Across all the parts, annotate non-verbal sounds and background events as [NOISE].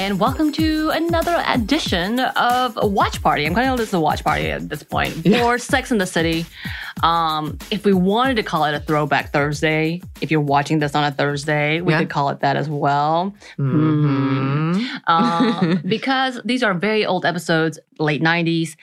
And welcome to another edition of Watch Party. I'm calling this a watch party at this point Yeah. for Sex in the City. Um, if we wanted to call it a throwback Thursday, if you're watching this on a Thursday, we Yeah. could call it that as well. Mm-hmm. Um, [LAUGHS] because these are very old episodes, late 90s.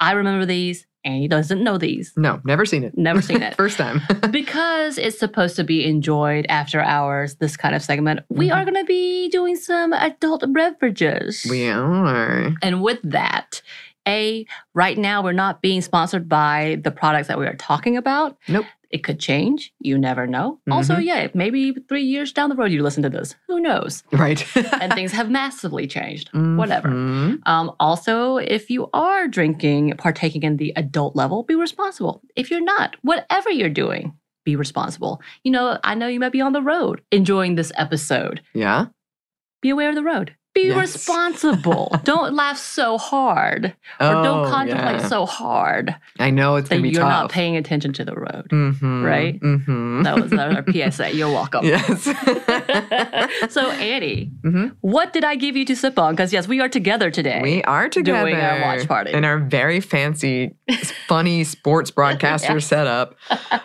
I remember these, and he doesn't know these. No, never seen it. Never seen it. [LAUGHS] First time. [LAUGHS] because it's supposed to be enjoyed after hours, this kind of segment, we Mhm. are going to be doing some adult beverages. we are. And with that, A, right now we're not being sponsored by the products that we are talking about. Nope. It could change. You never know. Also, Mhm. yeah, maybe three years down the road you listen to this. Who knows? Right. And things have massively changed. Whatever. Mhm. Um, also, if you are drinking, partaking in the adult level, be responsible. If you're not, whatever you're doing, be responsible. You know, I know you might be on the road enjoying this episode. Yeah. Be aware of the road. Be Yes. responsible. [LAUGHS] don't laugh so hard or Oh, don't contemplate yeah. so hard I know it's going to be you're tough. not paying attention to the road. Mhm. right? Mm-hmm. That was, that was our [LAUGHS] PSA. You're welcome. Yes. [LAUGHS] so, Annie, Mhm. what did I give you to sip on? Because, yes, we are together today. We are together Doing our watch party. in our very fancy, funny sports broadcaster Yes. setup.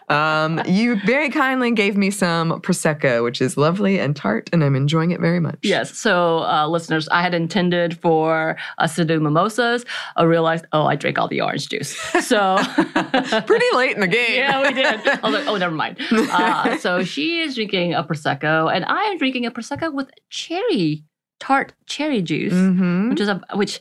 Um, you very kindly gave me some prosecco, which is lovely and tart, and I'm enjoying it very much. Yes. So, uh, listeners, I had intended for us to do mimosas. I realized, oh, I drank all the orange juice. So, [LAUGHS] pretty late in the game. yeah, we did. I was like, oh, never mind. Uh, so she is drinking a prosecco, and I am drinking a prosecco with cherry tart cherry juice, hmm which is a which.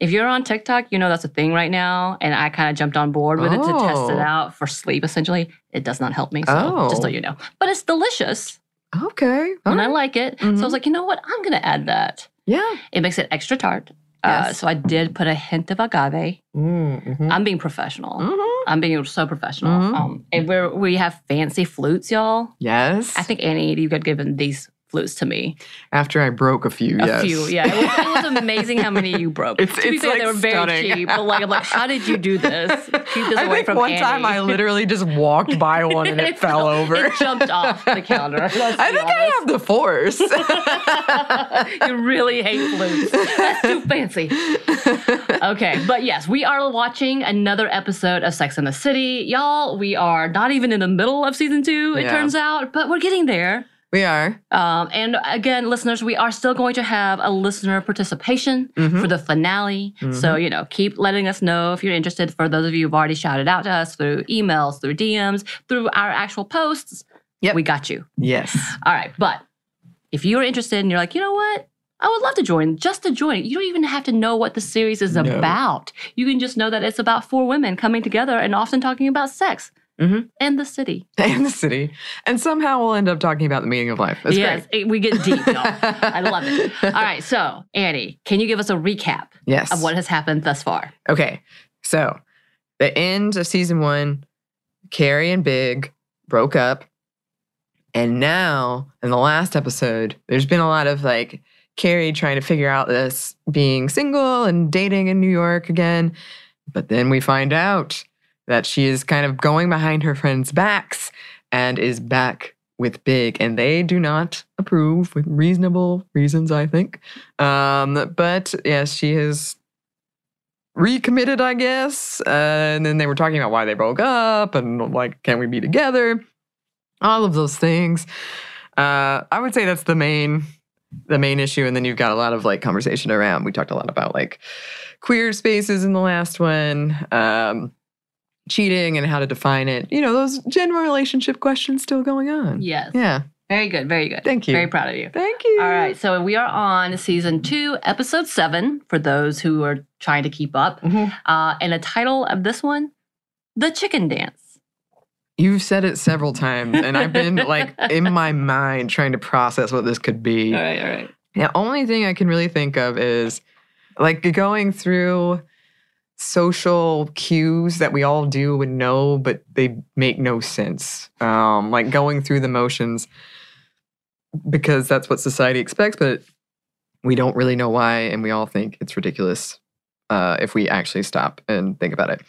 If you're on TikTok, you know that's a thing right now, and I kind of jumped on board with it to test it Oh. out for sleep. Essentially, it does not help me, so just so Oh. you know. But it's delicious, Okay. All and I like it. So I was like, you know what? I'm gonna add that. Yeah. It makes it extra tart. Uh, so I did put a hint of agave. Mm-hmm. I'm being professional. Mhm. I'm being so professional. Mhm. Um, and we're, we have fancy flutes, y'all. Yes. I think Annie, you got given these flutes to me. after I broke a few. A yes. few, yeah. It was, it was amazing how many you broke. [LAUGHS] It's- to be fair, like, they were very cheap. But like, I'm like, how did you do this? [LAUGHS] Keep this I away think from one Annie. time I [LAUGHS] literally just walked by one and it, fell over. It jumped off the counter. I think I have the force. you really hate flutes. That's too fancy. Okay, but yes, we are watching another episode of Sex and the City. Y'all, we are not even in the middle of season two, it Yeah. turns out, but we're getting there. We are. Um, and again, listeners, we are still going to have a listener participation Mhm. for the finale. So, you know, keep letting us know if you're interested. For those of you who've already shouted out to us through emails, through DMs, through our actual posts, Yep. we got you. Yes. All right. But if you're interested and you're like, you know what? I would love to join just to join. You don't even have to know what the series is No. about. You can just know that it's about four women coming together and often talking about sex. Mhm. and the city. [LAUGHS] and the city. And somehow we'll end up talking about the meaning of life. It's yes, it- we get deep, y'all. I love it. [LAUGHS] All right, so Annie, can you give us a recap Yes. of what has happened thus far? Okay. So the end of season one, Carrie and Big broke up. And now in the last episode, there's been a lot of like Carrie trying to figure out this being single and dating in New York again. But then we find out that she is kind of going behind her friends' backs and is back with Big. And they do not approve with reasonable reasons, I think. Um, but yes, she is recommitted, I guess. Uh, and then they were talking about why they broke up and like, can we be together? All of those things. Uh, I would say that's the main the main issue. And then you've got a lot of like conversation around. We talked a lot about like queer spaces in the last one, um, cheating and how to define it. You know, those general relationship questions still going on. Yes. Yeah. Very good. Very good. Thank you. Very proud of you. Thank you. All right, so we are on season two, episode seven, for those who are trying to keep up. Mhm. Uh, and the title of this one, The Chicken Dance. You've said it several times, and I've been [LAUGHS] like in my mind trying to process what this could be. All right, all right. The only thing I can really think of is like going through social cues that we all do and know, but they make no sense. Um, like going through the motions because that's what society expects, but we don't really know why, and we all think it's ridiculous uh, if we actually stop and think about it.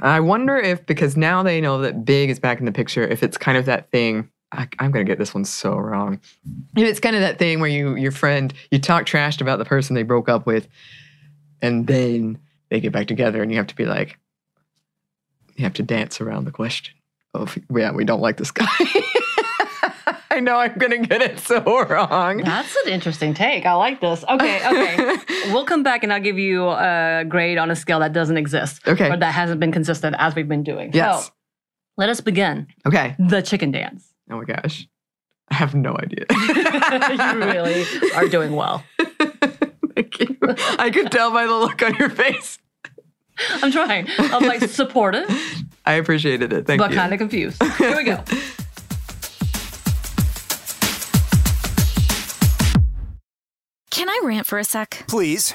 I wonder if because now they know that Big is back in the picture, if it's kind of that thing. I, I'm gonna get this one so wrong. If it's kind of that thing where you your friend you talk trashed about the person they broke up with, and then they get back together, and you have to be like, you have to dance around the question of yeah, we don't like this guy. [LAUGHS] I know I'm gonna get it so wrong. That's an interesting take. I like this. Okay, okay. [LAUGHS] we'll come back and I'll give you a grade on a scale that doesn't exist Okay. or that hasn't been consistent as we've been doing. Yes. So let us begin Okay. the chicken dance. Oh my gosh. I have no idea. [LAUGHS] you really are doing well. Thank you. I could tell by the look on your face. [LAUGHS] I'm trying. I'm like [LAUGHS] supportive, I appreciated it. Thank but you. But kind of confused. Here we go. [LAUGHS] Can I rant for a sec? Please.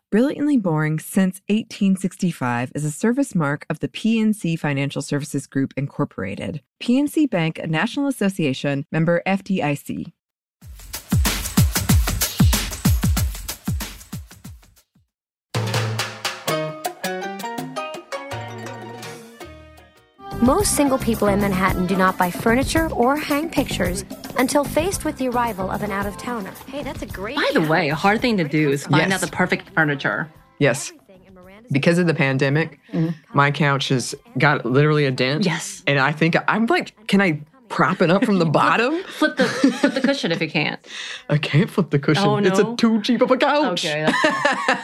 Brilliantly Boring Since 1865 is a service mark of the PNC Financial Services Group, Incorporated. PNC Bank, a National Association, member FDIC. Most single people in Manhattan do not buy furniture or hang pictures. Until faced with the arrival of an out of towner. Hey, that's a great. By the way, a hard thing to do is find Yes. out the perfect furniture. Yes. Because of the pandemic, my couch has got literally a dent. Yes. And I think I'm like, can I prop it up from the [LAUGHS] bottom? Flip the flip the cushion if you can't. [LAUGHS] I can't flip the cushion. Oh, It's a too cheap of a couch. Okay.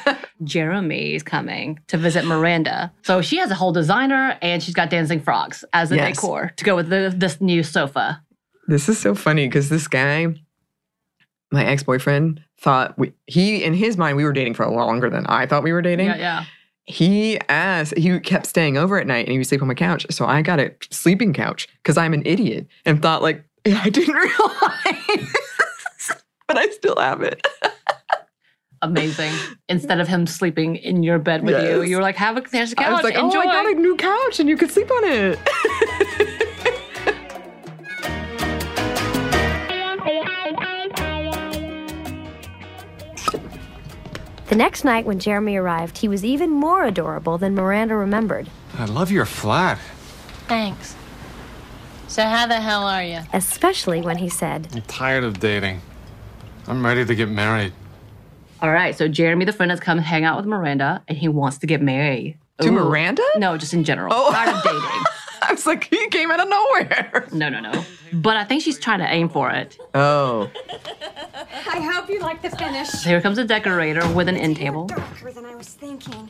That's [LAUGHS] Jeremy is coming to visit Miranda. So she has a whole designer and she's got dancing frogs as the Yes. decor to go with the, this new sofa. This is so funny because this guy, my ex boyfriend, thought we, he, in his mind, we were dating for longer than I thought we were dating. Yeah, yeah. He asked, he kept staying over at night and he would sleep on my couch. So I got a sleeping couch because I'm an idiot and thought, like, [LAUGHS] I didn't realize, [LAUGHS] but I still have it. Amazing. Instead of him sleeping in your bed with you, you were like, have a there's a couch. I was like, oh enjoy. oh, I got a new couch and you could sleep on it. [LAUGHS] next night, when Jeremy arrived, he was even more adorable than Miranda remembered, I love your flat. Thanks. So how the hell are you? especially when he said, I'm tired of dating. I'm ready to get married. All right, so Jeremy, the friend, has come hang out with Miranda and he wants to get married. To Ooh. Miranda? No, just in general. Oh. Tired of dating. [LAUGHS] [LAUGHS] I was like, he came out of nowhere. No, no, no. But I think she's trying to aim for it. Oh, I hope you like the finish. So here comes a decorator with an end table. Darker than I was thinking.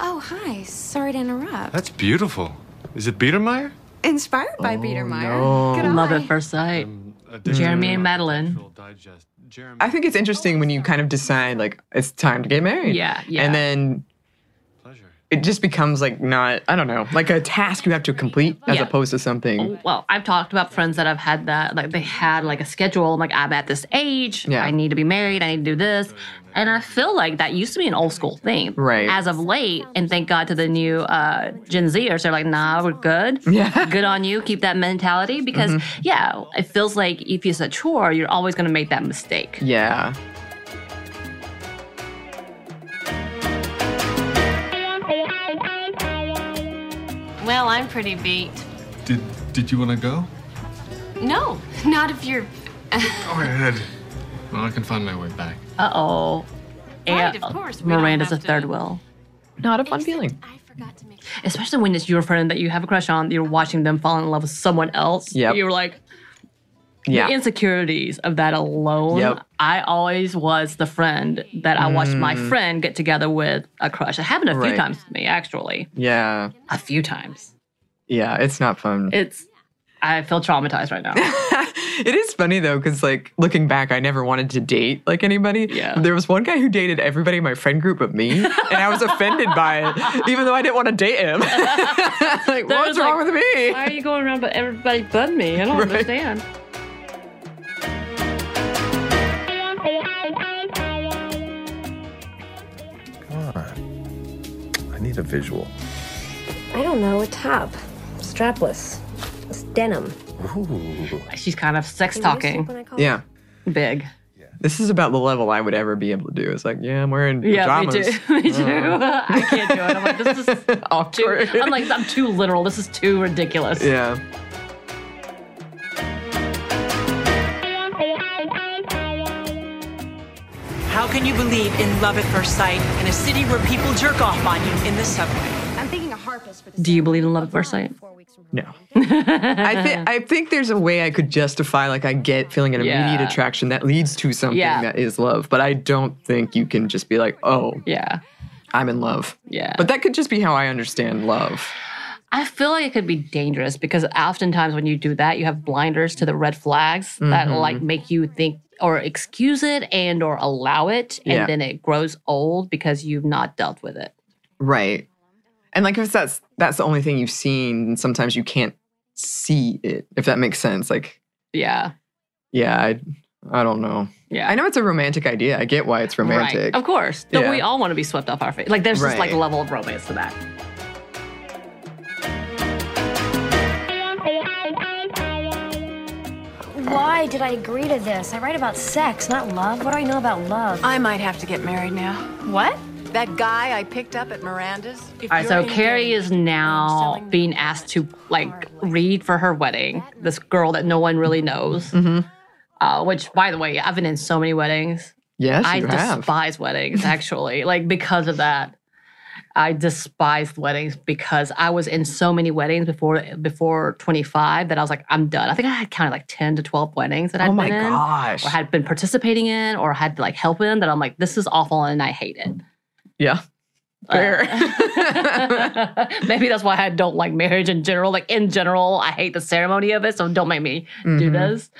Oh, hi. Sorry to interrupt. That's beautiful. Is it Biedermeier? Inspired by oh, Biedermeier. no. Love eye. at first sight. Um, Edition Jeremy and Madeline. Jeremy. I think it's interesting when you kind of decide, like, it's time to get married. Yeah, yeah. And then Pleasure. It just becomes like not, I don't know, like a task you have to complete as Yeah. opposed to something. Well, I've talked about friends that have had that, like they had like a schedule. I'm like, I'm at this age. Yeah. I need to be married. I need to do this. And I feel like that used to be an old school thing. Right. As of late, and thank God to the new uh, Gen Zers, they're like, nah, we're good. [LAUGHS] Yeah. Mm-hmm. Good on you. Keep that mentality because, yeah, it feels like if it's a chore, you're always going to make that mistake. Yeah. Well, I'm pretty beat. Did Did you want to go? No, [LAUGHS] not if you're. Go ahead. Well, I can find my way back. Uh oh. Right, of course, Miranda's a have to- third wheel. Not a fun feeling. I forgot to make. Especially when it's your friend that you have a crush on, you're watching them fall in love with someone else. Yep. You're like, Yeah. the insecurities of that alone. Yep. I always was the friend that I watched my friend get together with a crush. It happened a few Mm. Times to me, actually. Yeah. A few times. Yeah. It's not fun. It's, I feel traumatized right now. [LAUGHS] it is funny though, because like looking back, I never wanted to date like anybody. Yeah. There was one guy who dated everybody in my friend group but me, and I was offended by it, even though I didn't want to date him. [LAUGHS] like, That what's wrong like, with me? Why are you going around but everybody but me? I don't [LAUGHS] Right. understand. Need a visual. I don't know, a top, strapless, it's denim. Ooh. She's kind of sex Can you sleep talking when I Yeah. big. This is about the level I would ever be able to do. It's like, yeah, I'm wearing Yeah, me pajamas. too. [LAUGHS] me too. Oh. [LAUGHS] I can't do it. I'm like, this is [LAUGHS] too, I'm like, I'm too literal. This is too ridiculous. yeah. How can you believe in love at first sight in a city where people jerk off on you in the subway? I'm thinking a harpist for the Do you believe in love at first sight? No. [LAUGHS] I think I think there's a way I could justify like I get feeling an immediate Yeah. attraction that leads to something Yeah. that is love, but I don't think you can just be like, "Oh, Yeah. I'm in love." Yeah. But that could just be how I understand love. I feel like it could be dangerous because oftentimes when you do that, you have blinders to the red flags that Mhm. like make you think or excuse it and or allow it, and Yeah. then it grows old because you've not dealt with it. Right. And like if that's that's the only thing you've seen, sometimes you can't see it, if that makes sense. Like, Yeah. yeah, I I don't know. Yeah. I know it's a romantic idea. I get why it's romantic. Right. Of course. Yeah. we all want to be swept off our face? Like there's this like Right. level of romance to that. Why did I agree to this? I write about sex, not love. What do I know about love? I might have to get married now. What? That guy I picked up at Miranda's. If All right, so Carrie is now being asked to like read for her wedding. This girl that no one really knows. Mm-hmm. Uh, which, by the way, I've been in so many weddings. Yes, I you have. despise weddings, actually. like, because of that. I despised weddings because I was in so many weddings before before 25 that I was like, I'm done. I think I had counted like 10 to 12 weddings that I'd Oh my been in or had been participating in or had to like help in that I'm like, this is awful and I hate it. Yeah. Fair. Uh, [LAUGHS] [LAUGHS] maybe that's why I don't like marriage in general. Like in general, I hate the ceremony of it, so don't make me do Mhm. this.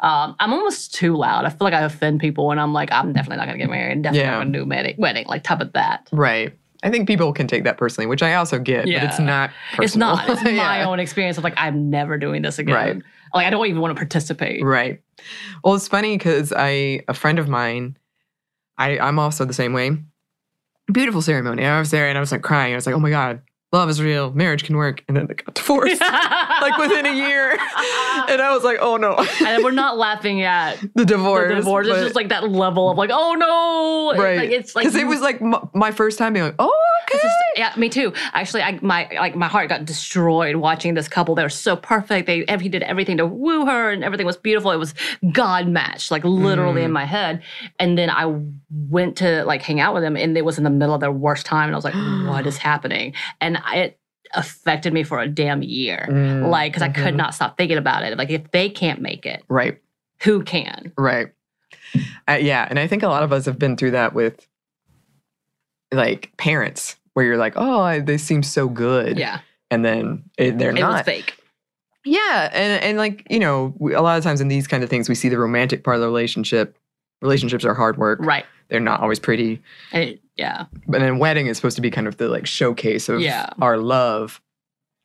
Um, I'm almost too loud. I feel like I offend people when I'm like, I'm definitely not gonna get married. Definitely Yeah. not gonna do a wedding, wedding like top of that. right. I think people can take that personally, which I also get, yeah. but it's not personal. It's not. It's [LAUGHS] my Yeah. own experience of like, I'm never doing this again. Right. Like I don't even want to participate. Right. Well, it's funny because I a friend of mine, I I'm also the same way. Beautiful ceremony. I was there and I was like crying. I was like, oh my god, love is real, marriage can work, and then they got divorced [LAUGHS] like within a year, and I was like, oh no, and we're not laughing at [LAUGHS] the divorce. the divorce. It's just like that level of like, oh no. right. Like it's like because it was like my first time being like, oh okay. Just- yeah, me too. Actually, I my like my heart got destroyed watching this couple. They were so perfect. They he did everything to woo her, and everything was beautiful. It was God matched, like literally in Mm. my head. And then I went to like hang out with them, and it was in the middle of their worst time, and I was like, [GASPS] "What is happening?" And it affected me for a damn year, Mm, like because I could mhm. not stop thinking about it. Like if they can't make it, Right. who can? Right. Uh, yeah, and I think a lot of us have been through that with like parents, where you're like, oh, I, they seem so good, Yeah, and then it, they're not. it was not. fake. Yeah, and and like you know, we, a lot of times in these kind of things, we see the romantic part of the relationship. Relationships are hard work. Right. They're not always pretty. And it, yeah, But then wedding is supposed to be kind of the like showcase of Yeah. our love.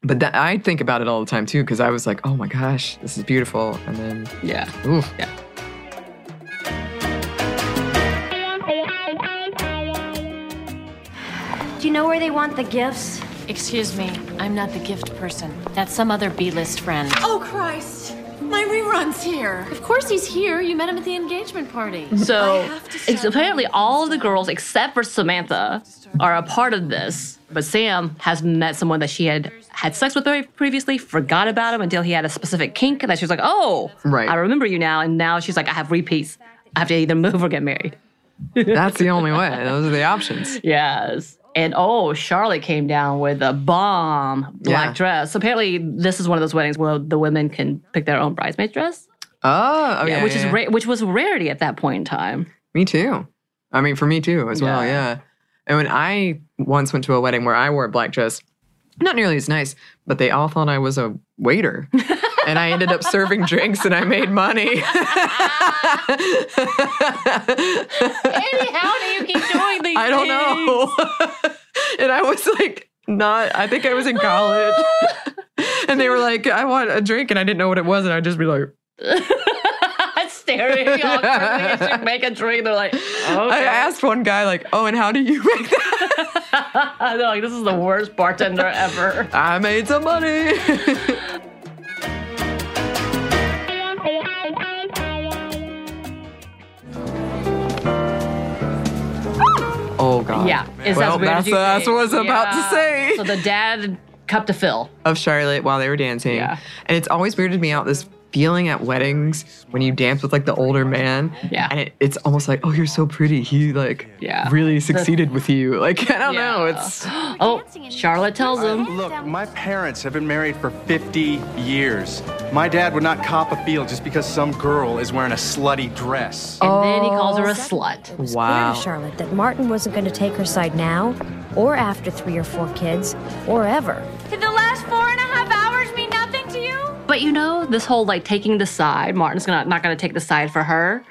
But that, I think about it all the time too, because I was like, oh my gosh, this is beautiful, and then yeah. ooh, Yeah. Do you know where they want the gifts? Excuse me, I'm not the gift person. That's some other B-list friend. Oh, Christ. My rerun's here. Of course he's here. You met him at the engagement party. [LAUGHS] So have to ex- start apparently, all of the girls except for Samantha are a part of this. But Sam has met someone that she had had sex with very previously, forgot about him until he had a specific kink, and that she was like, "Oh, Right. I remember you now." And now she's like, "I have repeats. I have to either move or get married." that's the only way. Those are the options. [LAUGHS] Yes. And oh, Charlotte came down with a bomb black Yeah. dress. So apparently, this is one of those weddings where the women can pick their own bridesmaid dress. Oh, oh yeah, which yeah, is yeah. ra- which was rarity at that point in time. Me too. I mean, for me too, as well. Yeah. Yeah. And when I once went to a wedding where I wore a black dress, not nearly as nice, but they all thought I was a waiter. [LAUGHS] and I ended up serving drinks and I made money. [LAUGHS] Eddie, how do you keep doing these I don't know. [LAUGHS] and I was like, not, I think I was in college. [LAUGHS] and they were like, I want a drink. And I didn't know what it was. And I'd just be like, Staring as you make a drink. They're like, okay. I asked one guy, like, oh, and how do you make that? They're like, this is the worst bartender ever. I made some money. Oh God. Yeah. It's well, that's, that's what I was about to say. So the dad cup to fill. of Charlotte while they were dancing. Yeah. And it's always weirded me out this feeling at weddings when you dance with like the older man. Yeah. And it, it's almost like, oh, you're so pretty. He like Yeah. really succeeded with you. [LAUGHS] Like, I don't know. It's [GASPS] Oh, Charlotte tells him. Look, my parents have been married for 50 years. My dad would not cop a field just because some girl is wearing a slutty dress. And then he oh. calls her a slut. It was Wow. clear to Charlotte that Martin wasn't going to take her side now, or after three or four kids, or ever. Did the last four and a But you know, this whole like taking the side, Martin's gonna not gonna take the side for her.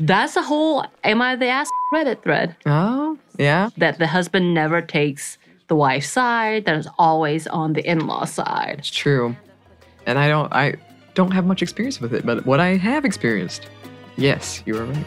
That's a whole am I the ass Reddit thread. oh, yeah. That the husband never takes the wife's side, that is always on the in-law side. It's true. And I don't I don't have much experience with it, but what I have experienced, yes, you are right.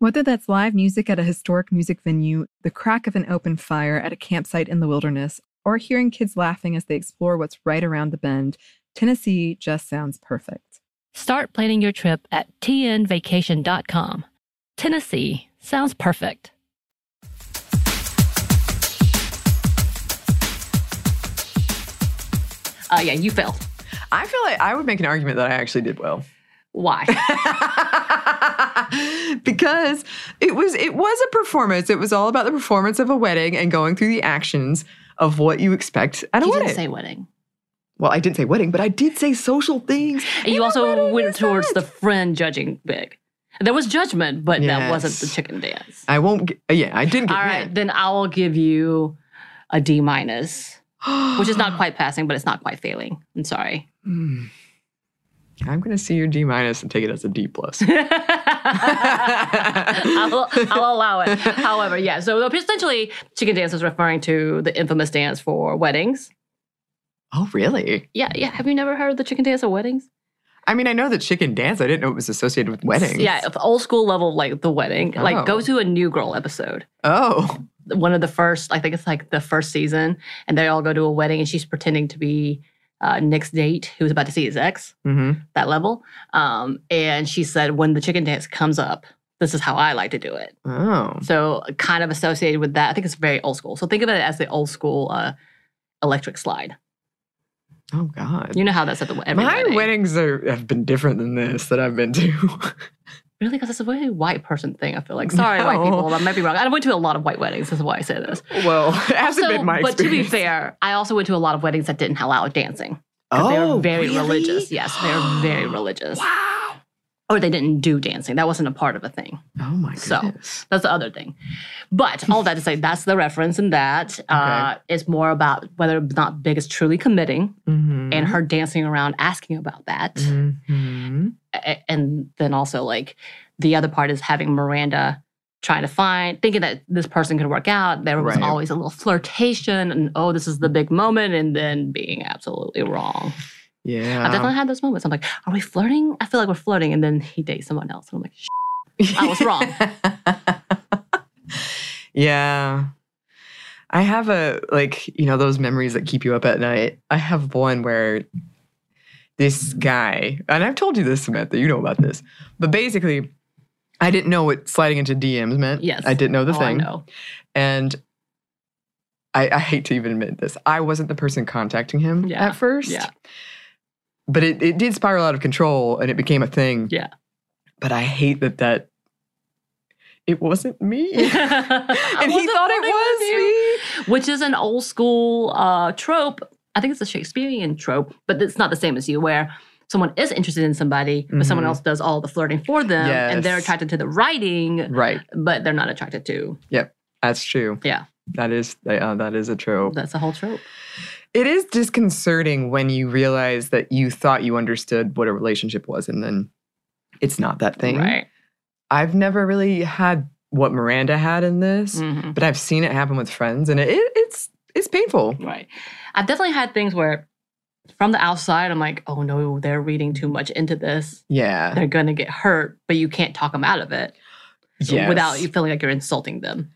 Whether that's live music at a historic music venue, the crack of an open fire at a campsite in the wilderness, or hearing kids laughing as they explore what's right around the bend, Tennessee just sounds perfect. Start planning your trip at tnvacation.com. Tennessee sounds perfect. Uh, yeah, you failed. I feel like I would make an argument that I actually did well. Why? [LAUGHS] because it was it was a performance. It was all about the performance of a wedding and going through the actions of what you expect at a you wedding. didn't say wedding. well, I didn't say wedding, but I did say social things. And you also went towards the friend judging big. There was judgment, but that wasn't the chicken dance. I won't. Get, yeah, I didn't get All mad. then I will give you a D minus, [GASPS] which is not quite passing, but it's not quite failing. I'm sorry. Hmm. I'm going to see your D minus and take it as a D plus. [LAUGHS] I'll, I'll allow it. [LAUGHS] However, yeah. So essentially, chicken dance is referring to the infamous dance for weddings. oh, really? Yeah, yeah. Have you never heard of the chicken dance at weddings? I mean, I know the chicken dance. I didn't know it was associated with weddings. Yeah, old school level, like the wedding. Oh. Like go oh. to a New Girl episode. Oh. One of the first, I think it's like the first season, and they all go to a wedding, and she's pretending to be uh, Nick's date, who's about to see his ex. Mm-hmm. That level, um, and she said when the chicken dance comes up, this is how I like to do it. Oh. So kind of associated with that. I think it's very old school. So think of it as the old school uh, electric slide. Oh God. You know how that's at the every My weddings are, have been different than this that I've been to. [LAUGHS] Really, because it's a very white person thing. I feel like. Sorry, white No. people. I might be wrong. I went to a lot of white weddings. This is why I say this. well, [LAUGHS] it hasn't Also, been my experience. but to be fair, I also went to a lot of weddings that didn't allow dancing. 'Cause they Oh, were very really? religious. Yes, they were very [GASPS] religious. Wow. Or they didn't do dancing. That wasn't a part of a thing. Oh my goodness. So that's the other thing. But all that to say, that's the reference, and that uh, is more about whether or not Big is truly committing Mhm. and her dancing around asking about that. Mhm. A- And then also, like, the other part is having Miranda trying to find, thinking that this person could work out. There was Right. always a little flirtation, and oh, this is the big moment, and then being absolutely wrong. Yeah. I definitely had those moments. I'm like, are we flirting? I feel like we're flirting. And then he dates someone else. And I'm like, Shh, I was wrong. [LAUGHS] Yeah. I have a like, you know, those memories that keep you up at night. I have one where this guy, and I've told you this, Samantha, you know about this. But basically, I didn't know what sliding into DMs meant. Yes. I didn't know the Oh, I thing. know. And I, I hate to even admit this. I wasn't the person contacting him Yeah. at first. Yeah. But it, it did spiral out of control and it became a thing. Yeah. But I hate that that it wasn't me. [LAUGHS] and he thought it was me. Which is an old school uh, trope. I think it's a Shakespearean trope, but it's not the same as you, where someone is interested in somebody, but someone Mhm. else does all the flirting for them, and they're attracted to the writing, Right. but they're not attracted to. Yep. That's true. Yeah. That is uh, that is a trope. That's a whole trope. It is disconcerting when you realize that you thought you understood what a relationship was and then it's not that thing. Right. I've never really had what Miranda had in this, Mhm. but I've seen it happen with friends, and it, it it's it's painful. Right. I've definitely had things where from the outside, I'm like, oh no, they're reading too much into this. Yeah. They're going to get hurt, but you can't talk them out of it Yes. without you feeling like you're insulting them.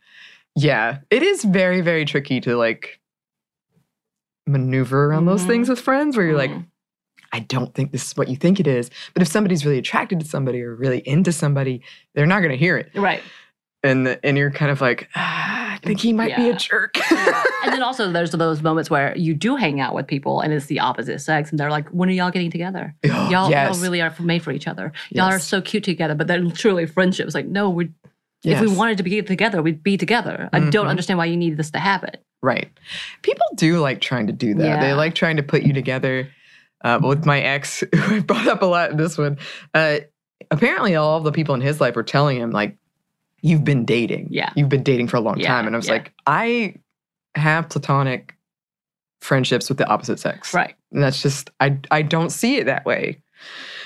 Yeah, it is very very tricky to like maneuver around those Mhm. things with friends where you're like, Mhm. I don't think this is what you think it is. But if somebody's really attracted to somebody or really into somebody, they're not going to hear it. Right. And and you're kind of like, ah, I think he might be a jerk. [LAUGHS] and then also there's those moments where you do hang out with people and it's the opposite sex and they're like, when are y'all getting together? y'all, yes. y'all really are made for each other. Y'all are so cute together, but they're truly friendships. Like, no, we if we wanted to be together, we'd be together. I don't Mhm. understand why you need this to happen. Right. People do like trying to do that. They like trying to put you together. Uh, with my ex, [LAUGHS] who I brought up a lot in this one, uh, apparently all the people in his life were telling him, like, you've been dating. Yeah. You've been dating for a long Yeah, time. And I was yeah. like, I have platonic friendships with the opposite sex. Right. And that's just, I, I don't see it that way.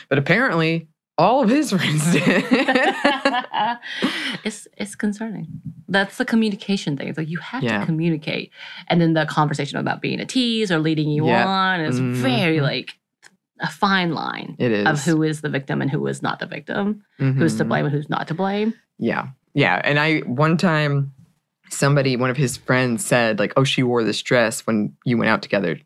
But apparently, all of his friends did. [LAUGHS] it's it's concerning. That's the communication thing. It's like you have Yeah. to communicate, and then the conversation about being a tease or leading you Yeah. on is very Mhm. like a fine line It of who is the victim and who is not the victim, who's to Mhm. blame and who's not to blame. Yeah. Yeah. And I, one time, somebody, one of his friends said, like, oh, she wore this dress when you went out together.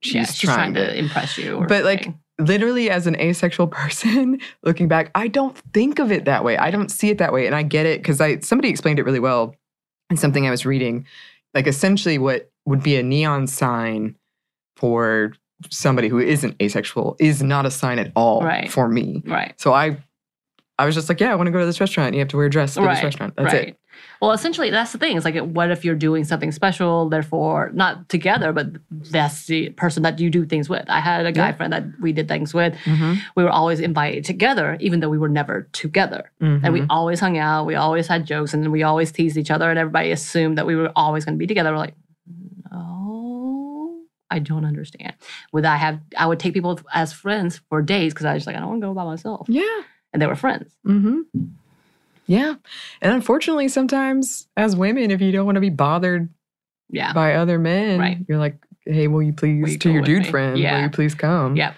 She's, Yeah, she's trying, trying to impress you. But like, literally, as an asexual [LAUGHS] person, looking back, I don't think of it that way. I don't see it that way. And I get it because I somebody explained it really well in something I was reading. Like, essentially, what would be a neon sign for somebody who isn't asexual is not a sign at all Right. for me. Right. So I, I was just like, yeah, I want to go to this restaurant. You have to wear a dress for this restaurant. That's right. it. Well, essentially, that's the thing. It's like, what if you're doing something special, therefore, not together, but that's the person that you do things with? I had a guy Yeah. friend that we did things with. Mhm. We were always invited together, even though we were never together. And we Mhm. always hung out. We always had jokes and we always teased each other. And everybody assumed that we were always going to be together. We're like, no, I don't understand. Would I have, I would take people as friends for days because I was just like, I don't want to go by myself. Yeah. And they were friends. Mm-hmm. Yeah. And unfortunately, sometimes as women, if you don't want to be bothered Yeah. by other men, Right. you're like, hey, will you please, you to your dude me? friend, will you please come? Yeah.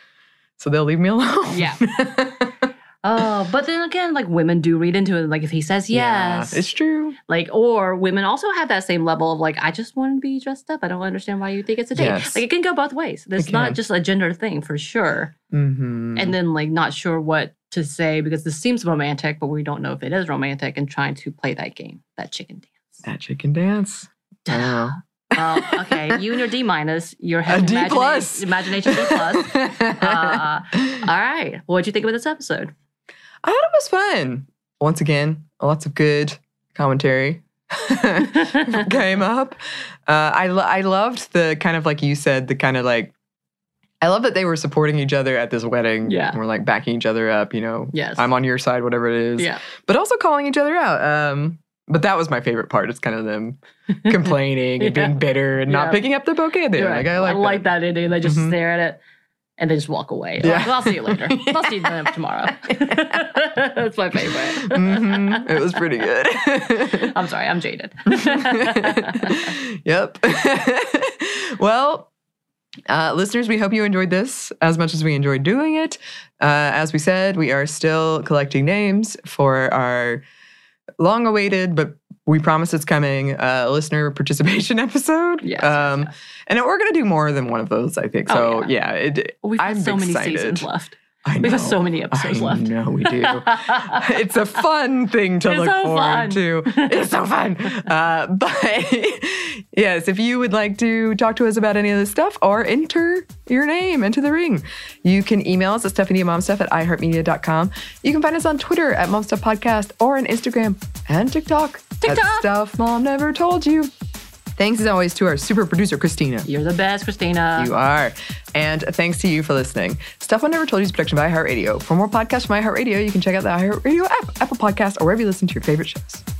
So they'll leave me alone. Yeah. [LAUGHS] Oh, but then again, like women do read into it. Like if he says Yeah, yes, it's true. Like, or women also have that same level of like, I just want to be dressed up. I don't understand why you think it's a date. Yes. Like it can go both ways. It's It not just a gender thing for sure. Mm-hmm. And then like not sure what to say because this seems romantic, but we don't know if it is romantic and trying to play that game, that chicken dance. that chicken dance. Wow. Well, okay, you and your D minus, your A D imagina- plus. imagination D plus. [LAUGHS] Uh, all right, what did you think about this episode? I thought it was fun. Once again, lots of good commentary [LAUGHS] [LAUGHS] came up. Uh, I lo- I loved the kind of like you said, the kind of like I love that they were supporting each other at this wedding. Yeah. we're like backing each other up. You know, Yes. I'm on your side, whatever it is. Yeah. but also calling each other out. Um, but that was my favorite part. It's kind of them [LAUGHS] complaining and being bitter and Yeah. not picking up the bouquet there. You're Like. I like, like that ending. They just Mhm. stare at it and they just walk away. Yeah. Like, well, I'll see you later. [LAUGHS] I'll see you tomorrow. [LAUGHS] That's my favorite. Mhm. It was pretty good. I'm sorry, I'm jaded. yep. well, uh, listeners, we hope you enjoyed this as much as we enjoyed doing it. Uh, as we said, we are still collecting names for our long awaited, but we promise it's coming, uh, listener [LAUGHS] participation episode. Yes, Um, And we're going to do more than one of those, I think. Oh, So, yeah, it, We've got I'm so many seasons left. I We have know. so many episodes I left. know we do. [LAUGHS] it's a fun thing to It's look so forward fun. to. It's so fun. [LAUGHS] Uh, but yes, if you would like to talk to us about any of this stuff or enter your name into the ring, you can email us at stuffmediamomstuff at iheartmedia.com. You can find us on Twitter at Momstuff Podcast or on Instagram and TikTok. TikTok. Stuff Mom Never Told You. Thanks as always to our super producer, Christina. You're the best, Christina. You are. And thanks to you for listening. Stuff I Never Told You is a production by iHeartRadio. For more podcasts from iHeartRadio, you can check out the iHeartRadio app, Apple Podcast, or wherever you listen to your favorite shows.